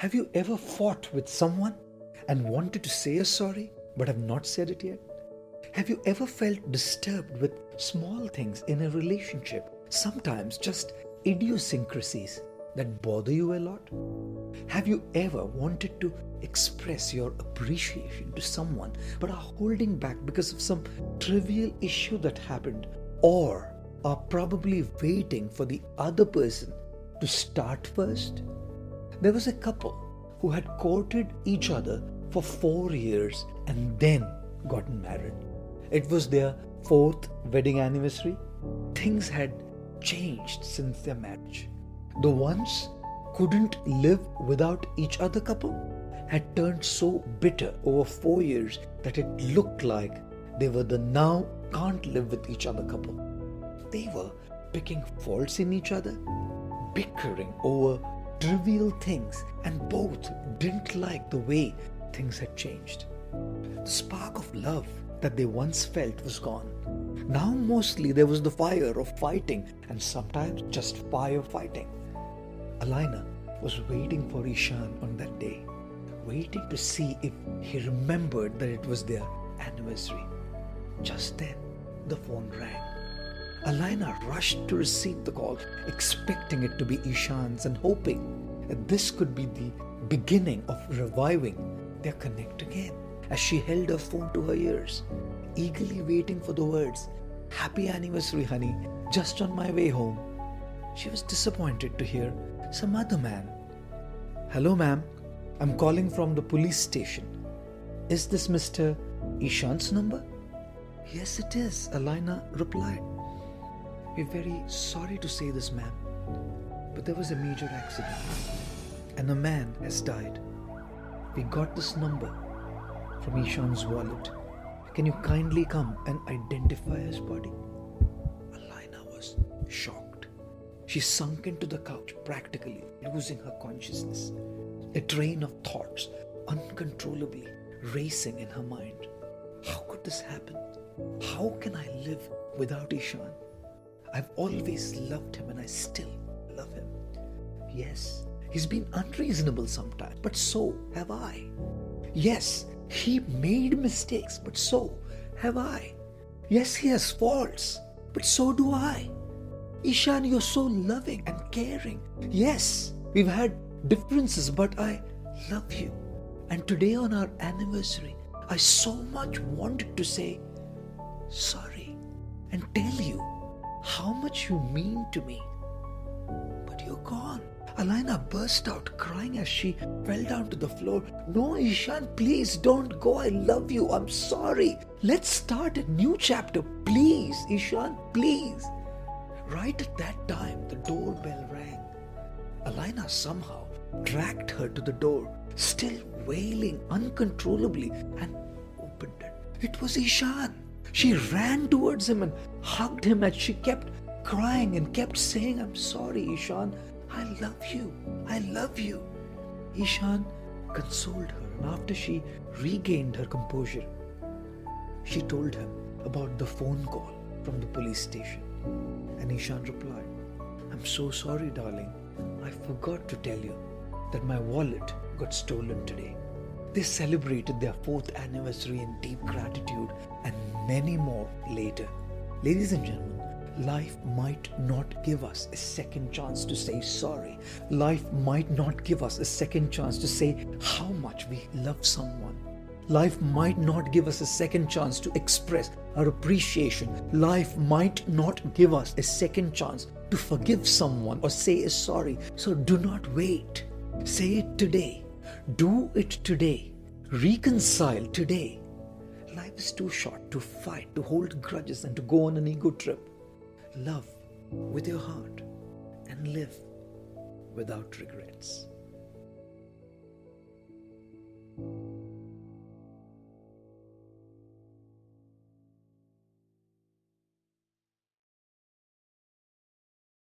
Have you ever fought with someone and wanted to say a sorry but have not said it yet? Have you ever felt disturbed with small things in a relationship, sometimes just idiosyncrasies that bother you a lot? Have you ever wanted to express your appreciation to someone but are holding back because of some trivial issue that happened or are probably waiting for the other person to start first? There was a couple who had courted each other for four years and then gotten married. It was their fourth wedding anniversary. Things had changed since their marriage. The once couldn't live without each other couple had turned so bitter over four years that it looked like they were the now can't live with each other couple. They were picking faults in each other, bickering over trivial things, and both didn't like the way things had changed. The spark of love that they once felt was gone. Now, mostly, there was the fire of fighting, and sometimes just fire fighting. Alina was waiting for Ishan on that day, waiting to see if he remembered that it was their anniversary. Just then, the phone rang. Alina rushed to receive the call, expecting it to be Ishan's and hoping that this could be the beginning of reviving their connect again. As she held her phone to her ears, eagerly waiting for the words, Happy anniversary, honey, just on my way home. She was disappointed to hear some other man. Hello, ma'am. I'm calling from the police station. Is this Mr. Ishan's number? Yes, it is, Alina replied. We're very sorry to say this, ma'am, but there was a major accident and a man has died. We got this number from Ishan's wallet. Can you kindly come and identify his body? Alina was shocked. She sunk into the couch, practically losing her consciousness. A train of thoughts uncontrollably racing in her mind. How could this happen? How can I live without Ishan? I've always loved him and I still love him. Yes, he's been unreasonable sometimes, but so have I. Yes, he made mistakes, but so have I. Yes, he has faults, but so do I. Ishan, you're so loving and caring. Yes, we've had differences, but I love you. And today on our anniversary, I so much wanted to say sorry and tell you how much you mean to me. But you're gone. Alina burst out crying as she fell down to the floor. No, Ishan, please don't go. I love you. I'm sorry. Let's start a new chapter. Please, Ishan, please. Right at that time, the doorbell rang. Alina somehow dragged her to the door, still wailing uncontrollably, and opened it. It was Ishan. She ran towards him and hugged him as she kept crying and kept saying, I'm sorry, Ishan. I love you. I love you. Ishan consoled her, and after she regained her composure, she told him about the phone call from the police station. And Ishan replied, I'm so sorry, darling. I forgot to tell you that my wallet got stolen today. They celebrated their fourth anniversary in deep gratitude and many more later. Ladies and gentlemen, life might not give us a second chance to say sorry. Life might not give us a second chance to say how much we love someone. Life might not give us a second chance to express our appreciation. Life might not give us a second chance to forgive someone or say a sorry. So do not wait. Say it today. Do it today. Reconcile today. Life is too short to fight, to hold grudges, and to go on an ego trip. Love with your heart and live without regrets.